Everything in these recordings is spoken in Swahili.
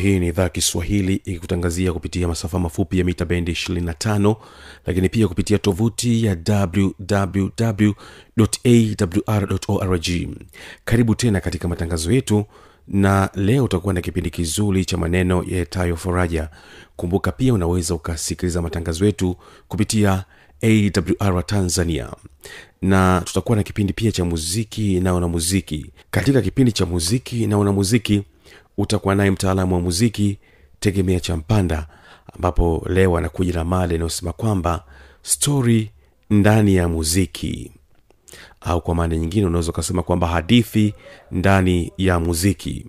hii ni idhaa kiswahili ikikutangazia kupitia masafa mafupi ya mita bendi 25 lakini pia kupitia tovuti ya wwwawr karibu tena katika matangazo yetu na leo utakuwa na kipindi kizuri cha maneno yatayo faraja. Kumbuka pia unaweza ukasikiliza matangazo yetu kupitia awr tanzania. Na tutakuwa na kipindi pia cha muziki na wanamuziki. Katika kipindi cha muziki na wanamuziki utakuwa naye mtaalamu wa muziki tegemea cha mpanda ambapo leo anakuja na mada inayosema kwamba stori ndani ya muziki. Au kwa maana nyingine unaweza ukasema kwamba hadithi ndani ya muziki.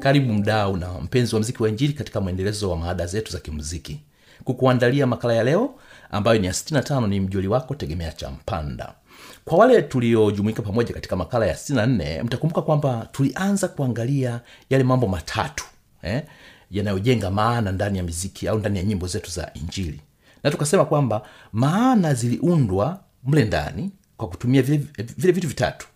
Karibu mdau na mpenzi wa mziki wa injili katika mwendelezo wa maada zetu za kimuziki. Kukuandalia makala ya leo ambayo ni ya 65 ni mjoli wako tegemea cha mpanda kwa wale tuliojumuika pamoja katika makala ya 64 mtakumbuka kwamba tulianza kuangalia yale mambo matatu eh, yanayojenga maana ndani ya miziki au ndani ya nyimbo zetu za injili. Na tukasema kwamba maana ziliundwa mle ndani kwa kutumia vile, vile vitu vitatu.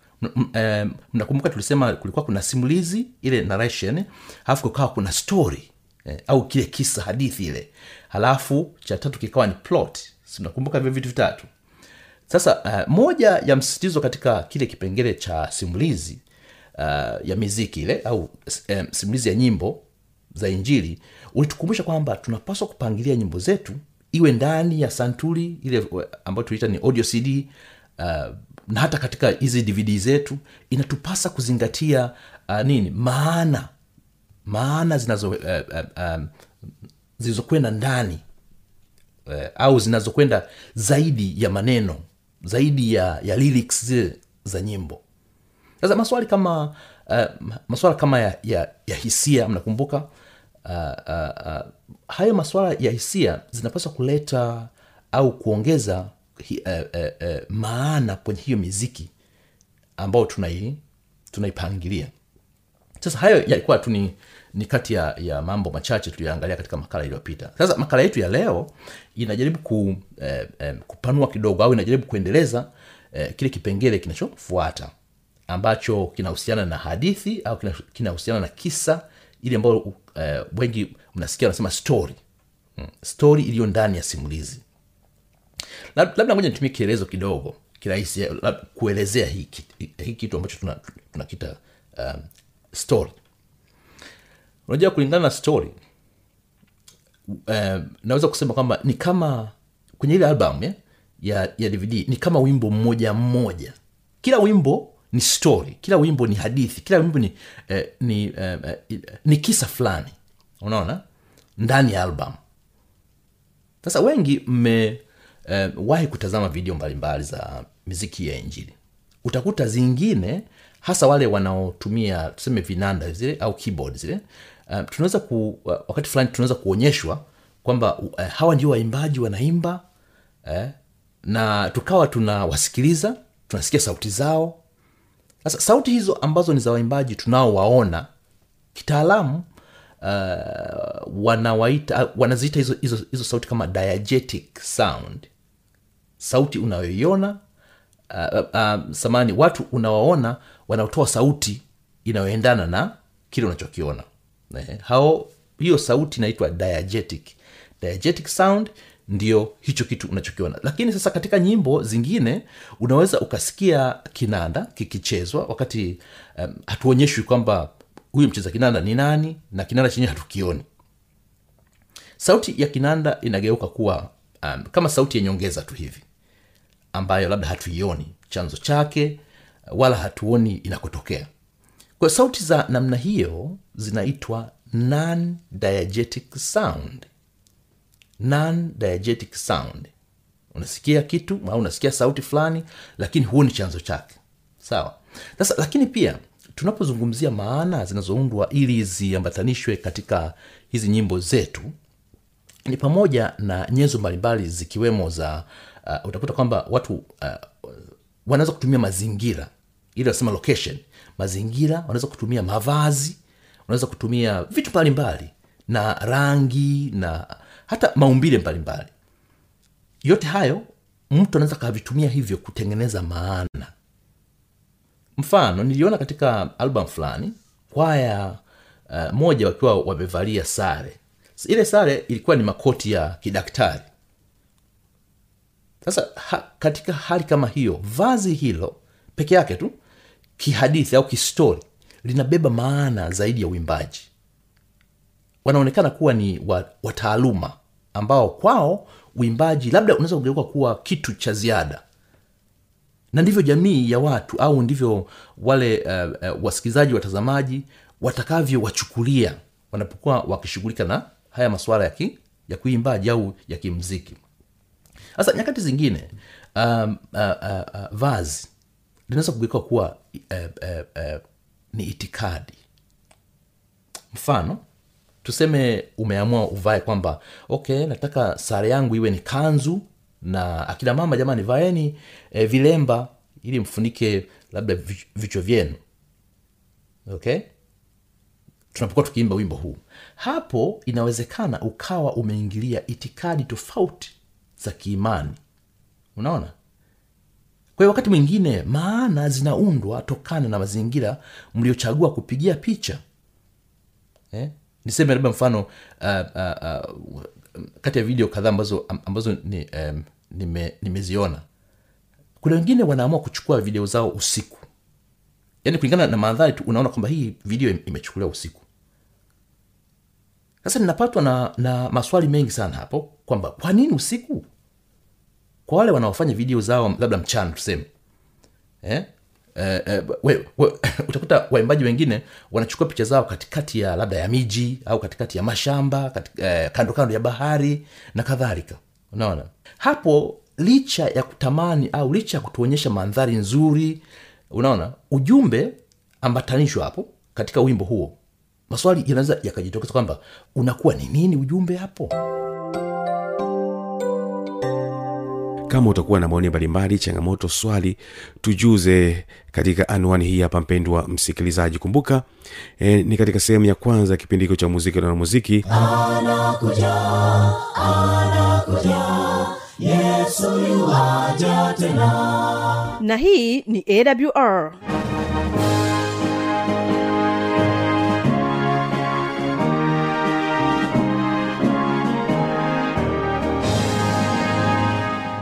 Mnakumbuka tulisema kulikuwa kuna simulizi ile narration halafu kukawa kuna story eh, au kile kisa hadithi ile. Halafu cha tatu kikawa ni plot. Si mnakumbuka vile vitu vitatu sasa uh, moja ya msisitizo katika kile kipengele cha simulizi uh, ya miziki ile au um, simulizi ya nyimbo za injili ulitukumbusha kwamba tunapaswa kupangilia nyimbo zetu iwe ndani ya santuri ile ambayo tuliita ni audio cd uh, na hata katika hizi dvd zetu inatupasa kuzingatia uh, nini? Maana maana zinazo uh, uh, um, zilizokwenda ndani uh, au zinazokwenda zaidi ya maneno zaidi ya, ya lyrics za nyimbo. Sasa maswali kama uh, maswala kama ya, ya, ya hisia mnakumbuka? Uh, uh, uh, hayo maswala ya hisia zinapaswa kuleta au kuongeza hi, uh, uh, uh, maana kwenye hiyo miziki ambayo tunai tunaipangilia. Sasa hayo yalikuwa tu ni, ni kati ya, ya mambo machache tuliyoangalia katika makala iliyopita. Sasa makala yetu ya leo inajaribu ku, eh, eh, kupanua kidogo au inajaribu kuendeleza eh, kile kipengele kinachofuata ambacho kinahusiana na hadithi au kinahusiana na kisa ili ambayo eh, wengi mnasikia wanasema story. Hmm. story iliyo ndani ya simulizi. Labda ngoja nitumie kielezo kidogo kirahisi eh, kuelezea hiki kitu ambacho tunakita tuna um, story unajua kulingana na story eh, naweza kusema kwamba ni kama kwenye ile album ya, ya, ya dvd ni kama wimbo mmoja mmoja. Kila wimbo ni story kila wimbo ni hadithi kila wimbo ni, eh, ni, eh, eh, ni kisa fulani. Unaona? Ndani ya album. Sasa wengi mmewahi eh, kutazama video mbalimbali za miziki ya injili. Utakuta zingine hasa wale wanaotumia tuseme vinanda zile au keyboard zile uh, tunaweza ku, uh, wakati fulani tunaweza kuonyeshwa kwamba uh, hawa ndio waimbaji wanaimba eh, na tukawa tunawasikiliza tunasikia sauti zao. Sasa sauti hizo ambazo ni za waimbaji tunaowaona kitaalamu uh, wanawaita uh, wanaziita hizo, hizo, hizo sauti kama diegetic sound. Sauti unayoiona uh, uh, samani watu unawaona wanaotoa sauti inayoendana na kile unachokiona eh, hao hiyo sauti inaitwa diegetic. Diegetic sound ndio hicho kitu unachokiona. Lakini sasa katika nyimbo zingine unaweza ukasikia kinanda kikichezwa wakati um, hatuonyeshwi kwamba huyu mcheza kinanda ni nani na kinanda chenyewe hatukioni. Sauti ya kinanda inageuka kuwa um, kama sauti ya nyongeza tu hivi ambayo labda hatuioni chanzo chake wala hatuoni inakotokea kwa sauti za namna hiyo zinaitwa non diegetic sound. Non diegetic sound. Unasikia kitu au unasikia sauti fulani lakini huoni chanzo chake. Sawa. Sasa lakini pia tunapozungumzia maana zinazoundwa ili ziambatanishwe katika hizi nyimbo zetu ni pamoja na nyenzo mbalimbali zikiwemo za uh, utakuta kwamba watu uh, wanaweza kutumia mazingira. Ili wanasema location mazingira wanaweza kutumia mavazi unaweza kutumia vitu mbalimbali na rangi na hata maumbile mbalimbali. Yote hayo mtu anaweza kavitumia hivyo kutengeneza maana. Mfano niliona katika album fulani kwaya uh, moja wakiwa wamevalia sare. Ile sare ilikuwa ni makoti ya kidaktari. Sasa ha, katika hali kama hiyo vazi hilo peke yake tu kihadithi au kistori linabeba maana zaidi ya uimbaji. Wanaonekana kuwa ni wataaluma ambao kwao uimbaji labda unaweza kugeuka kuwa kitu cha ziada. Na ndivyo jamii ya watu au ndivyo wale uh, uh, wasikilizaji watazamaji watakavyowachukulia wanapokuwa wakishughulika na haya masuala ya, ya kuimbaji au ya kimziki. Sasa nyakati zingine um, uh, uh, uh, vazi linaweza kugeuka kuwa eh, eh, eh, ni itikadi. Mfano tuseme umeamua uvae kwamba okay nataka sare yangu iwe ni kanzu na akina mama jamani vaeni e, vilemba ili mfunike labda vichwa vyenu. Okay? Tunapokuwa tukiimba wimbo huu. Hapo inawezekana ukawa umeingilia itikadi tofauti za kiimani. Unaona kwa hiyo wakati mwingine maana zinaundwa tokana na mazingira mliochagua kupigia picha. Eh? niseme labda mfano uh, uh, uh, kati ya video kadhaa ambazo, ambazo ni, um, nime, nimeziona. Kuna wengine wanaamua kuchukua video zao usiku. Yaani kulingana na mandhari tu unaona kwamba hii video imechukuliwa usiku. Sasa ninapatwa na, na maswali mengi sana hapo kwamba kwa nini usiku kwa wale wanaofanya video zao labda mchana tuseme. Eh? Eh, eh, we, we, utakuta waimbaji wengine wanachukua picha zao katikati ya labda ya miji au katikati ya mashamba katika, eh, kando kando ya bahari na kadhalika. Unaona? Hapo licha ya kutamani au licha ya kutuonyesha mandhari nzuri unaona? Ujumbe ambatanishwa hapo katika wimbo huo. Maswali yanaweza yakajitokeza kwamba unakuwa ni nini ujumbe hapo kama utakuwa na maoni mbalimbali changamoto swali tujuze katika anwani hii hapa mpendwa msikilizaji. Kumbuka e, ni katika sehemu ya kwanza ya kipindi hiko cha muziki na muziki. Anakuja anakuja yesu tena. Na hii ni awr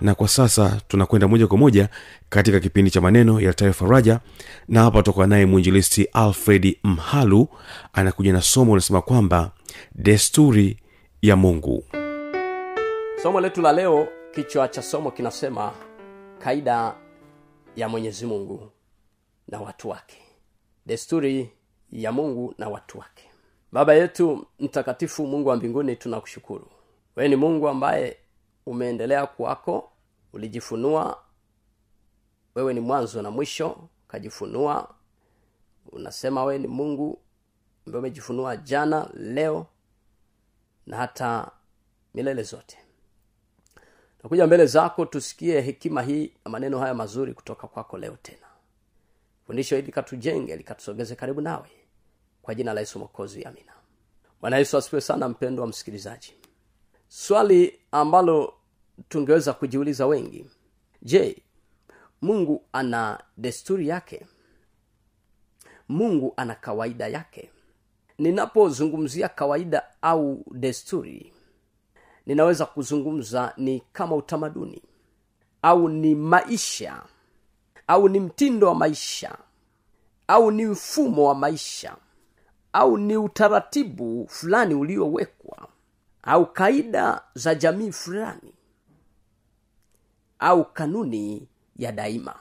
na kwa sasa tunakwenda moja kwa moja katika kipindi cha maneno yaltayo faraja na hapa tutakuwa naye mwinjilisti alfredi mhalu anakuja na somo unasema kwamba desturi ya mungu. Somo letu la leo kichwa cha somo kinasema kaida ya mwenyezi mungu na watu wake. Desturi ya mungu na watu wake. Baba yetu mtakatifu mungu wa mbinguni tunakushukuru. Wewe ni mungu ambaye umeendelea kwako ulijifunua wewe ni mwanzo na mwisho ukajifunua unasema wewe ni mungu ambaye umejifunua jana leo na hata milele zote. Nakuja mbele zako tusikie hekima hii na maneno haya mazuri kutoka kwako leo tena. Fundisho hili likatujenge likatusogeze karibu nawe. Kwa jina la yesu mokozi amina. Bwana yesu asifiwe sana mpendo wa msikilizaji swali ambalo tungeweza kujiuliza wengi. Je mungu ana desturi yake? Mungu ana kawaida yake? Ninapozungumzia kawaida au desturi ninaweza kuzungumza ni kama utamaduni au ni maisha au ni mtindo wa maisha au ni mfumo wa maisha au ni utaratibu fulani uliowekwa au kaida za jamii fulani au kanuni ya daima.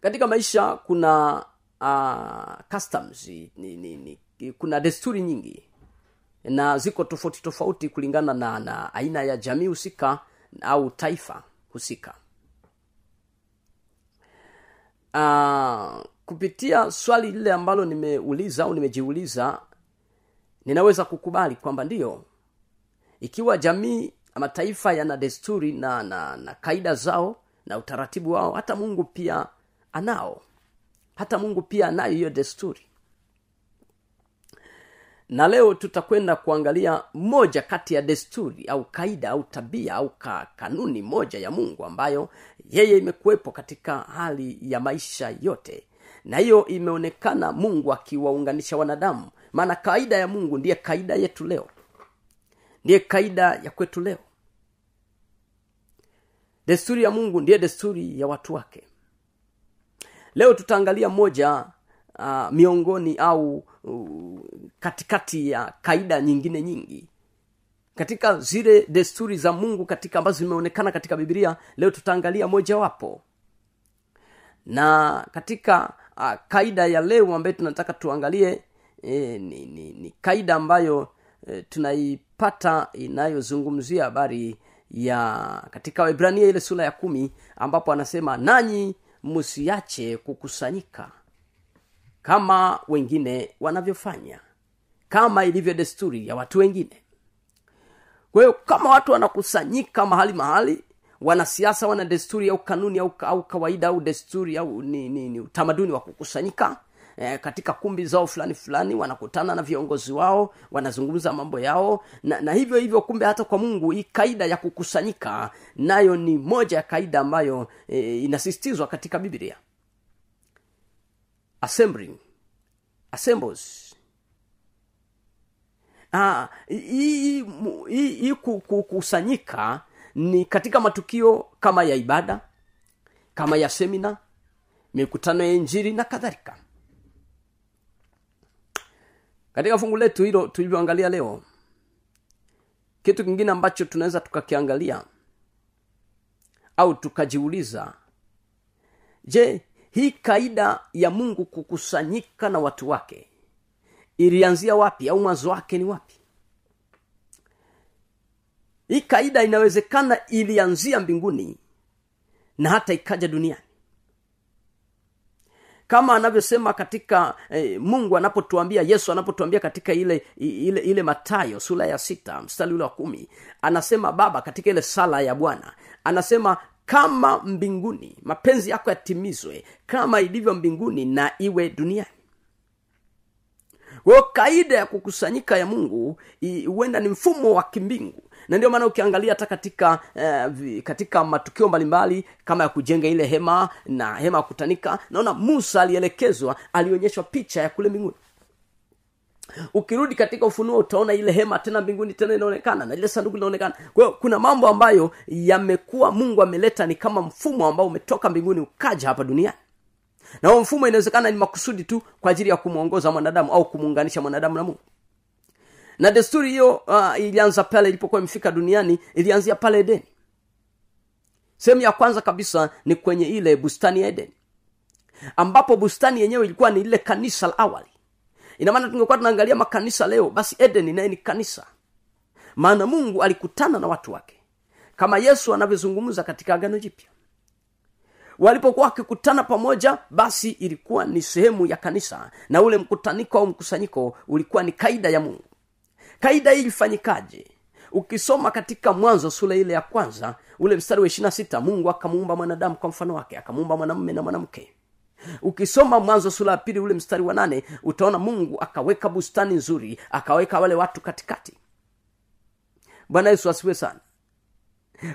Katika maisha kuna uh, customs ni, ni, ni, kuna desturi nyingi na ziko tofauti tofauti kulingana na, na aina ya jamii husika au taifa husika. Uh, kupitia swali lile ambalo nimeuliza au nimejiuliza ninaweza kukubali kwamba ndiyo ikiwa jamii ama taifa yana desturi na, na na kaida zao na utaratibu wao hata mungu pia anao. Hata mungu pia anayo hiyo desturi. Na leo tutakwenda kuangalia moja kati ya desturi au kaida au tabia au ka, kanuni moja ya mungu ambayo yeye imekuwepo katika hali ya maisha yote. Na hiyo imeonekana mungu akiwaunganisha wanadamu maana kaida ya mungu ndiye kaida yetu leo. Ndiye kaida ya kwetu leo. Desturi ya mungu ndiye desturi ya watu wake. Leo tutaangalia moja uh, miongoni au uh, katikati ya kaida nyingine nyingi. Katika zile desturi za mungu katika ambazo zimeonekana katika bibilia leo tutaangalia mojawapo. Na katika uh, kaida ya leo ambayo tunataka tuangalie e, ni, ni, ni kaida ambayo e, tunaipata inayozungumzia habari ya katika wibrania ile sura ya kumi ambapo anasema nanyi msiache kukusanyika kama wengine wanavyofanya kama ilivyo desturi ya watu wengine. Kwa hiyo kama watu wanakusanyika mahali mahali wanasiasa wana desturi au kanuni au, au kawaida au desturi au ni, ni, ni utamaduni wa kukusanyika e, katika kumbi zao fulani fulani wanakutana na viongozi wao wanazungumza mambo yao na, na hivyo hivyo kumbe hata kwa mungu hii kaida ya kukusanyika nayo ni moja ya kaida ambayo e, inasisitizwa katika biblia. Assembling assembles. Ah, hii kukusanyika ni katika matukio kama ya ibada kama ya semina mikutano ya injiri na kadhalika katika fungu letu hilo tulivyoangalia leo kitu kingine ambacho tunaweza tukakiangalia au tukajiuliza je hii kaida ya mungu kukusanyika na watu wake ilianzia wapi au mwanzo wake ni wapi? Hii kaida inawezekana ilianzia mbinguni na hata ikaja duniani kama anavyosema katika eh, mungu anapotuambia yesu anapotuambia katika ile ile ile matayo sura ya sita mstari ule wa kumi anasema baba katika ile sala ya bwana. Anasema kama mbinguni mapenzi yako yatimizwe kama ilivyo mbinguni na iwe duniani. Kwahiyo kaida ya kukusanyika ya mungu huenda ni mfumo wa kimbingu na ndio maana ukiangalia hata katika eh, katika matukio mbalimbali kama ya kujenga ile hema na hema ya kutanika naona musa alielekezwa alionyeshwa picha ya kule mbinguni. Ukirudi katika ufunuo utaona ile hema tena mbinguni tena inaonekana na ile sanduku linaonekana. Kwa kuna mambo ambayo yamekuwa mungu ameleta ni kama mfumo ambao umetoka mbinguni ukaja hapa duniani. Na huo mfumo inawezekana ni makusudi tu kwa ajili ya kumwongoza mwanadamu au kumuunganisha mwanadamu na mungu na desturi hiyo uh, ilianza pale ilipokuwa imefika duniani ilianzia pale edeni. Sehemu ya kwanza kabisa ni kwenye ile bustani ya edeni ambapo bustani yenyewe ilikuwa ni lile kanisa la awali. Inamaana tungekuwa tunaangalia makanisa leo basi edeni naye ni kanisa. Maana mungu alikutana na watu wake kama yesu anavyozungumza katika agano jipya. Walipokuwa wakikutana pamoja basi ilikuwa ni sehemu ya kanisa na ule mkutaniko au mkusanyiko ulikuwa ni kaida ya mungu kaida hii ilifanyikaje? Ukisoma katika mwanzo sura ile ya kwanza ule mstari wa ishirina sita mungu akamuumba mwanadamu kwa mfano wake akamuumba mwanamume na mwanamke. Ukisoma mwanzo sura ya pili ule mstari wa nane utaona mungu akaweka bustani nzuri akaweka wale watu katikati. Bwana yesu asiwe sana.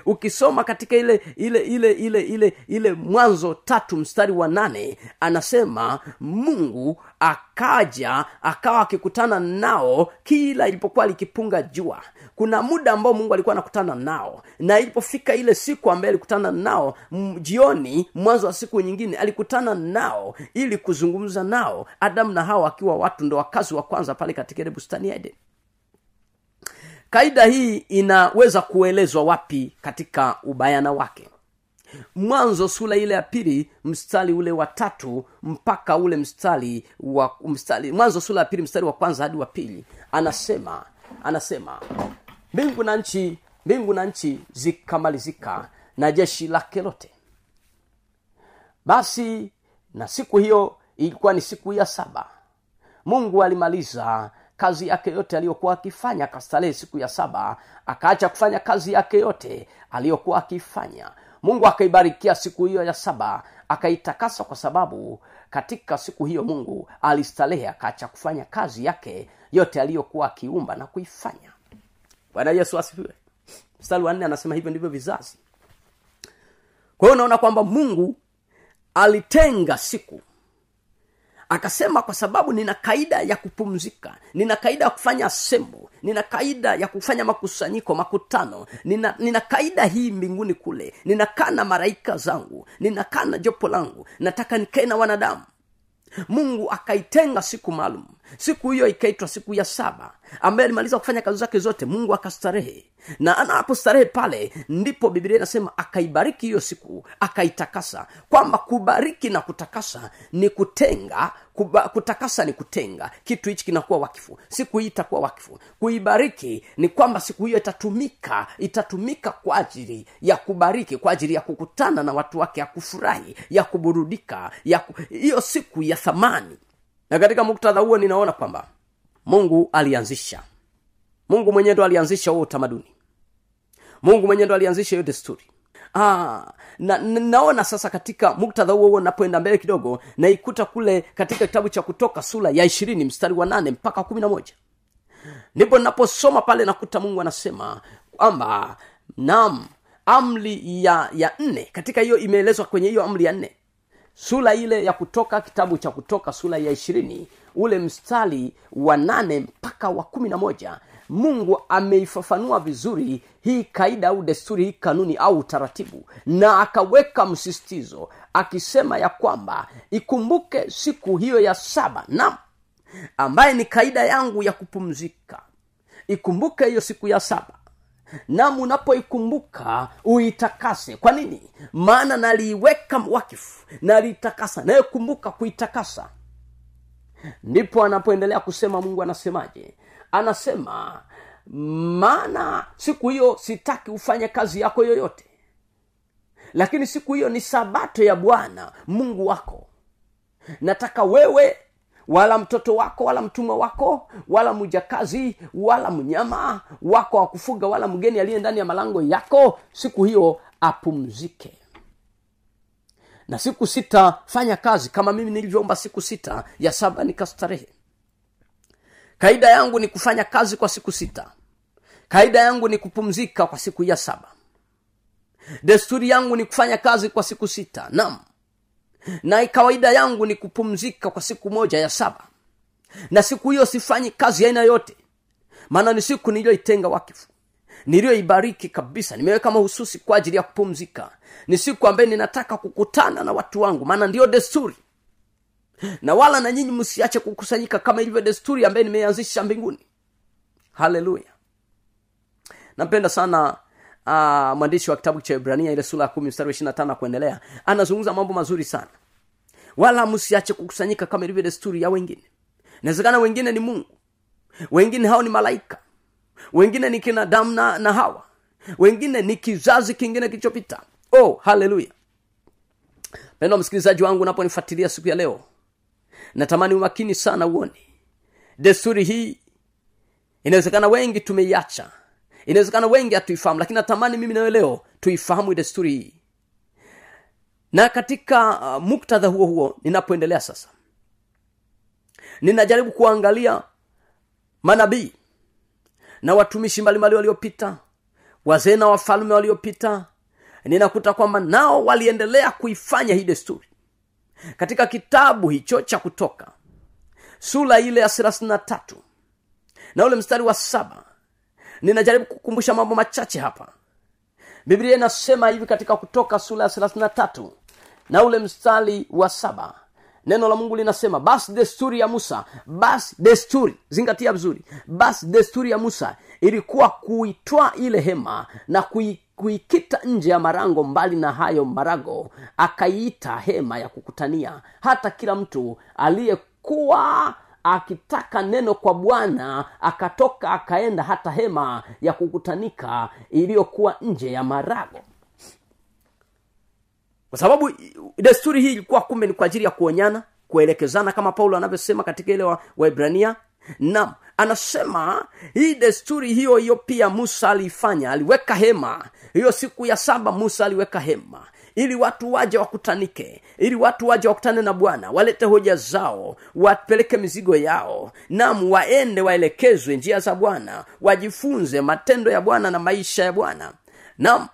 Ukisoma katika ile ile ile ile ile ile mwanzo tatu mstari wa nane anasema mungu akaja akawa akikutana nao kila ilipokuwa likipunga jua. Kuna muda ambao mungu alikuwa anakutana nao na ilipofika ile siku ambaye alikutana nao jioni mwanzo wa siku nyingine alikutana nao ili kuzungumza nao adamu na hawa akiwa watu ndo wakazi wa kwanza pale katika ile bustani ya kaida hii inaweza kuelezwa wapi katika ubayana wake mwanzo sura ile ya pili mstari ule wa tatu mpaka ule mstari wa mstari mwanzo sura ya pili mstari wa kwanza hadi wa pili. Anasema anasema mbingu na nchi mbingu na nchi zikamalizika na jeshi lake lote. Basi na siku hiyo ilikuwa ni siku ya saba. Mungu alimaliza kazi yake yote aliyokuwa akifanya. Kastarehe siku ya saba akaacha kufanya kazi yake yote aliyokuwa akifanya mungu akaibarikia siku hiyo ya saba akaitakasa kwa sababu katika siku hiyo mungu alistarehe akaacha kufanya kazi yake yote aliyokuwa akiumba na kuifanya. Bwana yesu asifiwe. Mstari wa nne anasema hivyo ndivyo vizazi. Kwa hiyo unaona kwamba mungu alitenga siku akasema kwa sababu nina kaida ya kupumzika nina kaida ya kufanya sembo nina kaida ya kufanya makusanyiko makutano nina, nina kaida hii mbinguni kule ninakaa na maraika zangu ninakaa na jopo langu nataka nikae na wanadamu. Mungu akaitenga siku maalum siku hiyo ikaitwa siku ya saba ambaye alimaliza kufanya kazi zake zote mungu akastarehe. Na anapostarehe pale ndipo bibilia inasema akaibariki hiyo siku akaitakasa. Kwamba kubariki na kutakasa ni kutenga kuba, kutakasa ni kutenga. Kitu hichi kinakuwa wakifu. Siku hii itakuwa wakifu. Kuibariki ni kwamba siku hiyo itatumika itatumika kwa ajili ya kubariki kwa ajili ya kukutana na watu wake ya kufurahi ya kuburudika ya ku... siku ya thamani na katika muktadha huo ninaona kwamba mungu alianzisha. Mungu mwenyewe ndo alianzisha huo utamaduni. Mungu mwenyewe ndo alianzisha hiyo desturi. Ah, na, na, naona sasa katika muktadha huo huo napoenda mbele kidogo naikuta kule katika kitabu cha kutoka sura ya ishirini mstari wa nane mpaka kumi na moja. Ndipo naposoma pale nakuta mungu anasema kwamba nam amri ya ya nne. Katika hiyo imeelezwa kwenye hiyo amri ya nne sura ile ya kutoka kitabu cha kutoka sura ya ishirini ule mstari wa nane mpaka wa kumi na moja. Mungu ameifafanua vizuri hii kaida au desturi hii kanuni au utaratibu na akaweka msisitizo akisema ya kwamba ikumbuke siku hiyo ya saba nam ambaye ni kaida yangu ya kupumzika. Ikumbuke hiyo siku ya saba nam unapoikumbuka uitakase. Kwa nini? Maana naliiweka wakifu naliitakasa nayekumbuka kuitakasa. Ndipo anapoendelea kusema mungu anasemaje? Anasema maana siku hiyo sitaki ufanye kazi yako yoyote. Lakini siku hiyo ni sabato ya bwana mungu wako. Nataka wewe wala mtoto wako wala mtumwa wako wala mjakazi wala mnyama wako wa kufuga wala mgeni aliye ndani ya malango yako siku hiyo apumzike. Na siku sita fanya kazi kama mimi nilivyoomba siku sita ya saba nikastarehe. Kaida yangu ni kufanya kazi kwa siku sita. Kaida yangu ni kupumzika kwa siku ya saba. Desturi yangu ni kufanya kazi kwa siku sita. Nam na kawaida yangu ni kupumzika kwa siku moja ya saba. Na siku hiyo sifanyi kazi aina yote. Maana ni siku niliyoitenga wakifu. Niliyoibariki kabisa. Nimeweka mahususi kwa ajili ya kupumzika. Ni siku ambaye ninataka kukutana na watu wangu. Maana ndiyo desturi. Na wala na nyinyi msiache kukusanyika kama ilivyo desturi ambaye nimeanzisha mbinguni. Haleluya. Napenda sana uh, mwandishi wa kitabu cha ibrania ile sura ya kumi mstari wa ishiri tano kuendelea anazungumza mambo mazuri sana. Wala msiache kukusanyika kama ilivyo desturi ya wengine. Inawezekana wengine ni mungu. Wengine hao ni malaika. Wengine ni kina damu na, na hawa. Wengine ni kizazi kingine kilichopita. Oh haleluya. Pendwa msikilizaji wangu unaponifuatilia siku ya leo natamani umakini sana uone. Desturi hii inawezekana wengi tumeiacha inawezekana wengi hatuifahamu lakini natamani mimi nawe leo tuifahamu desturi hii. Na katika uh, muktadha huo huo ninapoendelea sasa ninajaribu kuangalia manabii na watumishi mbalimbali waliopita wazee na wafalme waliopita ninakuta kwamba nao waliendelea kuifanya hii desturi. Katika kitabu hicho cha kutoka sura ile ya thelathini na tatu na ule mstari wa saba ninajaribu kukumbusha mambo machache hapa. Biblia inasema hivi katika kutoka sura ya thelathini na tatu na ule mstari wa saba. Neno la mungu linasema basi desturi ya musa basi desturi zingatia vizuri basi desturi ya musa ilikuwa kuitwaa ile hema na kui kuikita nje ya marango mbali na hayo marago akaiita hema ya kukutania. Hata kila mtu aliyekuwa akitaka neno kwa bwana akatoka akaenda hata hema ya kukutanika iliyokuwa nje ya marago. Kwa sababu desturi hii ilikuwa kumbe ni kwa ajili ya kuonyana kuelekezana kama paulo anavyosema katika ile wa- waibrania nam anasema hii desturi hiyo hiyo pia musa aliifanya aliweka hema. Hiyo siku ya saba musa aliweka hema ili watu waje wakutanike. Ili watu waje wakutane na bwana. Walete hoja zao. Wapeleke mizigo yao. Nam waende waelekezwe njia za bwana. Wajifunze matendo ya bwana na maisha ya bwana. Nam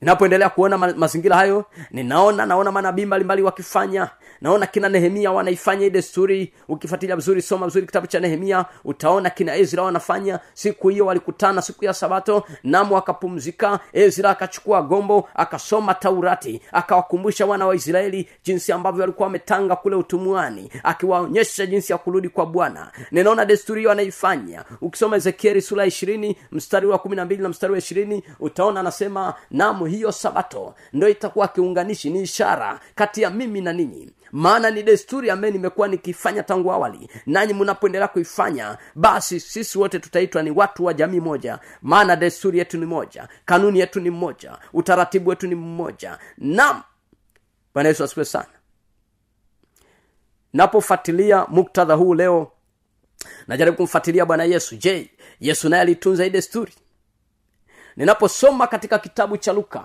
ninapoendelea kuona ma- mazingira hayo ninaona naona manabii mbalimbali wakifanya. Naona kina nehemia wanaifanya hii desturi ukifuatilia vizuri soma vizuri kitabu cha nehemia utaona kina ezra wanafanya. Siku hiyo walikutana siku ya sabato namo akapumzika. Ezra akachukua gombo akasoma taurati akawakumbusha wana wa israeli jinsi ambavyo walikuwa wametanga kule utumwani akiwaonyesha jinsi ya kurudi kwa bwana. Ninaona desturi hiyo anaifanya ukisoma ezekieli sura ya ishirini mstari wa kumi na mbili na mstari wa ishirini utaona anasema namu hiyo sabato ndo itakuwa kiunganishi ni ishara kati ya mimi na ninyi. Maana ni desturi ambaye nimekuwa nikifanya tangu awali. Nanyi mnapoendelea kuifanya basi sisi wote tutaitwa ni watu wa jamii moja. Maana desturi yetu ni moja kanuni yetu ni mmoja utaratibu wetu ni mmoja. Nam bwana yesu asifiwe sana. Napofuatilia muktadha huu leo najaribu kumfuatilia bwana yesu. Je yesu naye alitunza hii desturi ninaposoma katika kitabu cha luka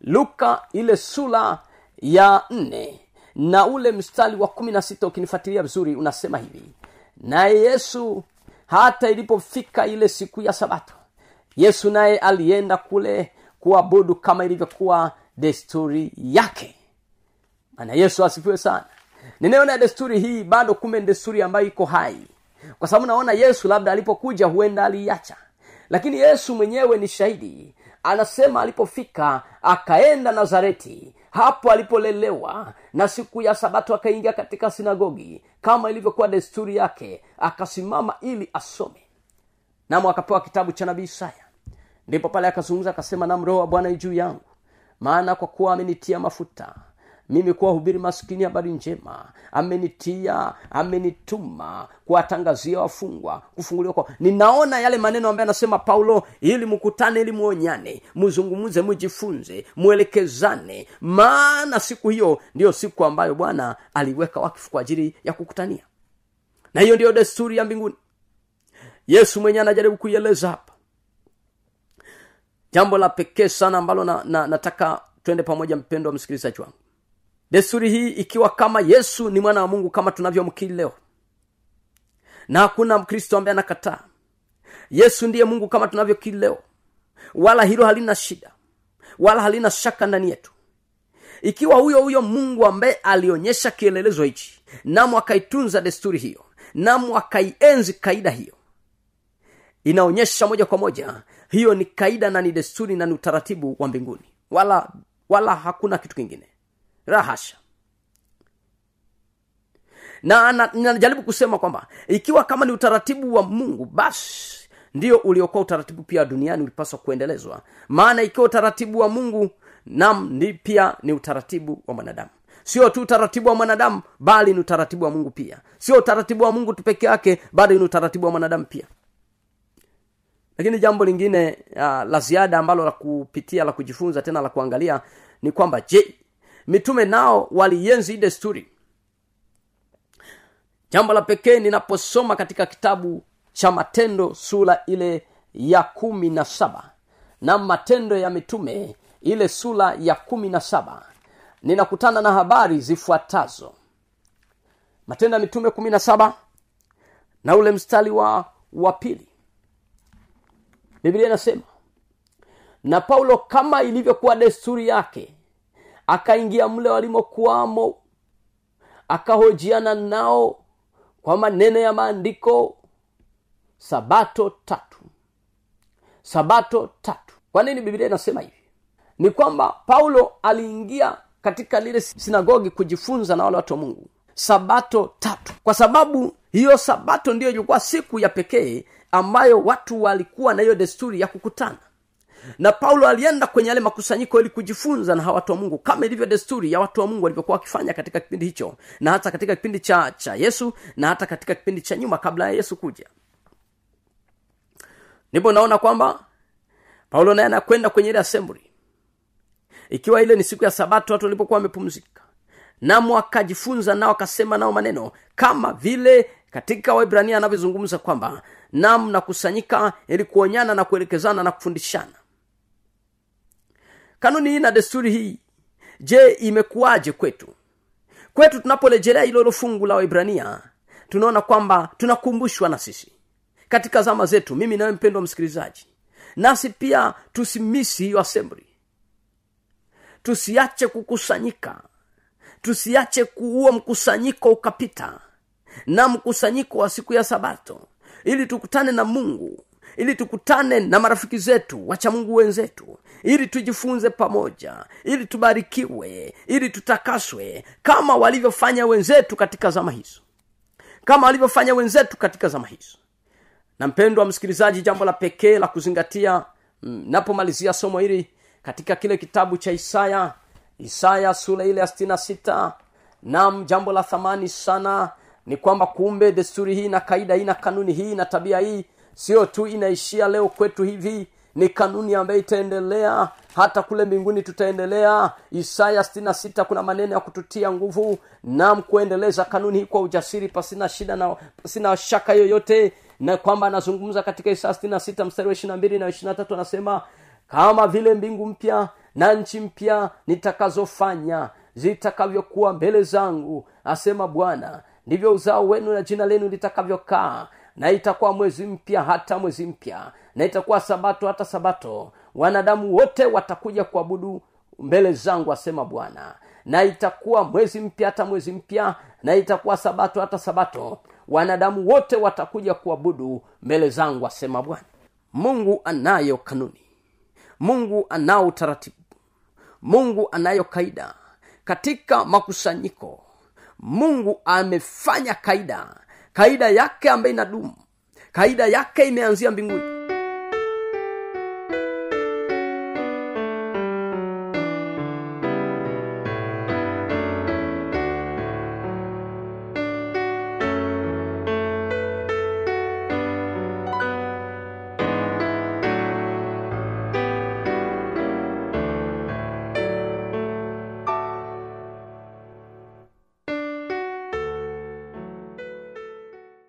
luka ile sura ya nne na ule mstari wa kumi na sita ukinifuatilia vizuri unasema hivi naye yesu hata ilipofika ile siku ya sabato yesu naye alienda kule kuabudu kama ilivyokuwa desturi yake. Maana yesu asifiwe sana. Ninaona desturi hii bado kume desturi ambayo iko hai. Kwa sababu naona yesu labda alipokuja huenda aliiacha lakini yesu mwenyewe ni shahidi. Anasema alipofika akaenda nazareti. Hapo alipolelewa na siku ya sabato akaingia katika sinagogi kama ilivyokuwa desturi yake akasimama ili asome. Namo akapewa kitabu cha nabii isaya. Ndipo pale akazungumza akasema nam roho wa bwana juu yangu. Maana kwa kuwa amenitia mafuta mimi kuwahubiri maskini habari njema. Amenitia amenituma kuwatangazia wafungwa kufunguliwa kwa ninaona yale maneno ambayo anasema paulo ili mkutane ili muonyane muzungumze mujifunze mwelekezane maana siku hiyo ndiyo siku ambayo bwana aliweka wakifu kwa ajili ya kukutania. Na hiyo ndiyo desturi ya mbinguni. Yesu mwenyewe anajaribu kuieleza hapa. Jambo la pekee sana ambalo na, na, nataka twende pamoja mpendo wa msikilizaji wangu desturi hii ikiwa kama yesu ni mwana wa mungu kama tunavyomkiri leo. Na hakuna mkristo ambaye anakataa. Yesu ndiye mungu kama tunavyokiri leo. Wala hilo halina shida. Wala halina shaka ndani yetu. Ikiwa huyo huyo mungu ambaye alionyesha kielelezo hichi namo akaitunza desturi hiyo namo akaienzi kaida hiyo. Inaonyesha moja kwa moja hiyo ni kaida na ni desturi na ni utaratibu wa mbinguni. Wala wala hakuna kitu kingine rahasha na na- kusema kwamba ikiwa kama ni utaratibu wa mungu basi ndio uliokuwa utaratibu pia duniani ulipaswa kuendelezwa. Maana ikiwa utaratibu wa mungu nam ni pia ni utaratibu wa mwanadamu. Sio tu utaratibu wa mwanadamu bali ni utaratibu wa mungu pia. Sio utaratibu wa mungu tu peke yake bali ni utaratibu wa mwanadamu pia. Lakini jambo lingine uh, la ziada ambalo la kupitia la kujifunza tena la kuangalia ni kwamba je mitume nao walienzi hii desturi. Jambo la pekee ninaposoma katika kitabu cha matendo sura ile ya kumi na saba na matendo ya mitume ile sura ya kumi na saba ninakutana na habari zifuatazo. Matendo ya mitume kumi na saba na ule mstari wa wa pili. Biblia inasema na paulo kama ilivyokuwa desturi yake akaingia mle walimokuwamo akahojiana nao kwa maneno ya maandiko. Sabato tatu. Sabato tatu. Kwa nini biblia inasema hivi? Ni kwamba paulo aliingia katika lile sinagogi kujifunza na wale watu wa mungu. Sabato tatu. Kwa sababu hiyo sabato ndiyo ilikuwa siku ya pekee ambayo watu walikuwa na hiyo desturi ya kukutana na paulo alienda kwenye yale makusanyiko ili kujifunza na watu wa mungu kama ilivyo desturi ya watu wa mungu walivyokuwa wakifanya katika kipindi hicho na hata katika kipindi cha cha yesu na hata katika kipindi cha nyuma kabla ya yesu kuja. Ndipo naona kwamba paulo naye anakwenda kwenye ile assembly. Ikiwa ile ni siku ya sabato watu walipokuwa wamepumzika namo akajifunza nao akasema nao maneno kama vile katika waibrania anavyozungumza kwamba nam nakusanyika ili kuonyana na kuelekezana na kufundishana kanuni hii na desturi hii. Je imekuwaje kwetu? Kwetu tunaporejelea hilo fungu la waibrania tunaona kwamba tunakumbushwa na sisi. Katika zama zetu mimi nawe mpendwa msikilizaji nasi pia tusimisi hiyo assembly. Tusiache kukusanyika. Tusiache kuua mkusanyiko ukapita na mkusanyiko wa siku ya sabato ili tukutane na mungu ili tukutane na marafiki zetu wachamungu wenzetu ili tujifunze pamoja ili tubarikiwe ili tutakaswe kama walivyofanya wenzetu katika zama hizo. Kama walivyofanya wenzetu katika zama hizo. Na mpendwa msikilizaji jambo la pekee la kuzingatia napomalizia somo hili katika kile kitabu cha isaya isaya sura ile ya sitini sita nam jambo la thamani sana ni kwamba kumbe desturi hii na kaida hii na kanuni hii na tabia hii sio tu inaishia leo kwetu hivi ni kanuni ambayo itaendelea. Hata kule mbinguni tutaendelea. Isaya sita kuna maneno ya kututia nguvu. Nam kuendeleza kanuni hii kwa ujasiri pasina shida na pasina shaka yoyote. Na kwamba anazungumza katika isaya sita mstari wa ishirina mbili na ishirina tatu anasema kama vile mbingu mpya na nchi mpya nitakazofanya zitakavyokuwa mbele zangu asema bwana ndivyo uzao wenu na jina lenu litakavyokaa na itakuwa mwezi mpya hata mwezi mpya na itakuwa sabato hata sabato. Wanadamu wote watakuja kuabudu mbele zangu asema bwana. Na itakuwa mwezi mpya hata mwezi mpya na itakuwa sabato hata sabato. Wanadamu wote watakuja kuabudu mbele zangu asema bwana. Mungu anayo kanuni. Mungu anao utaratibu. Mungu anayo kaida. Katika makusanyiko mungu amefanya kaida kaida yake ambayo inadumu kaida yake imeanzia mbinguni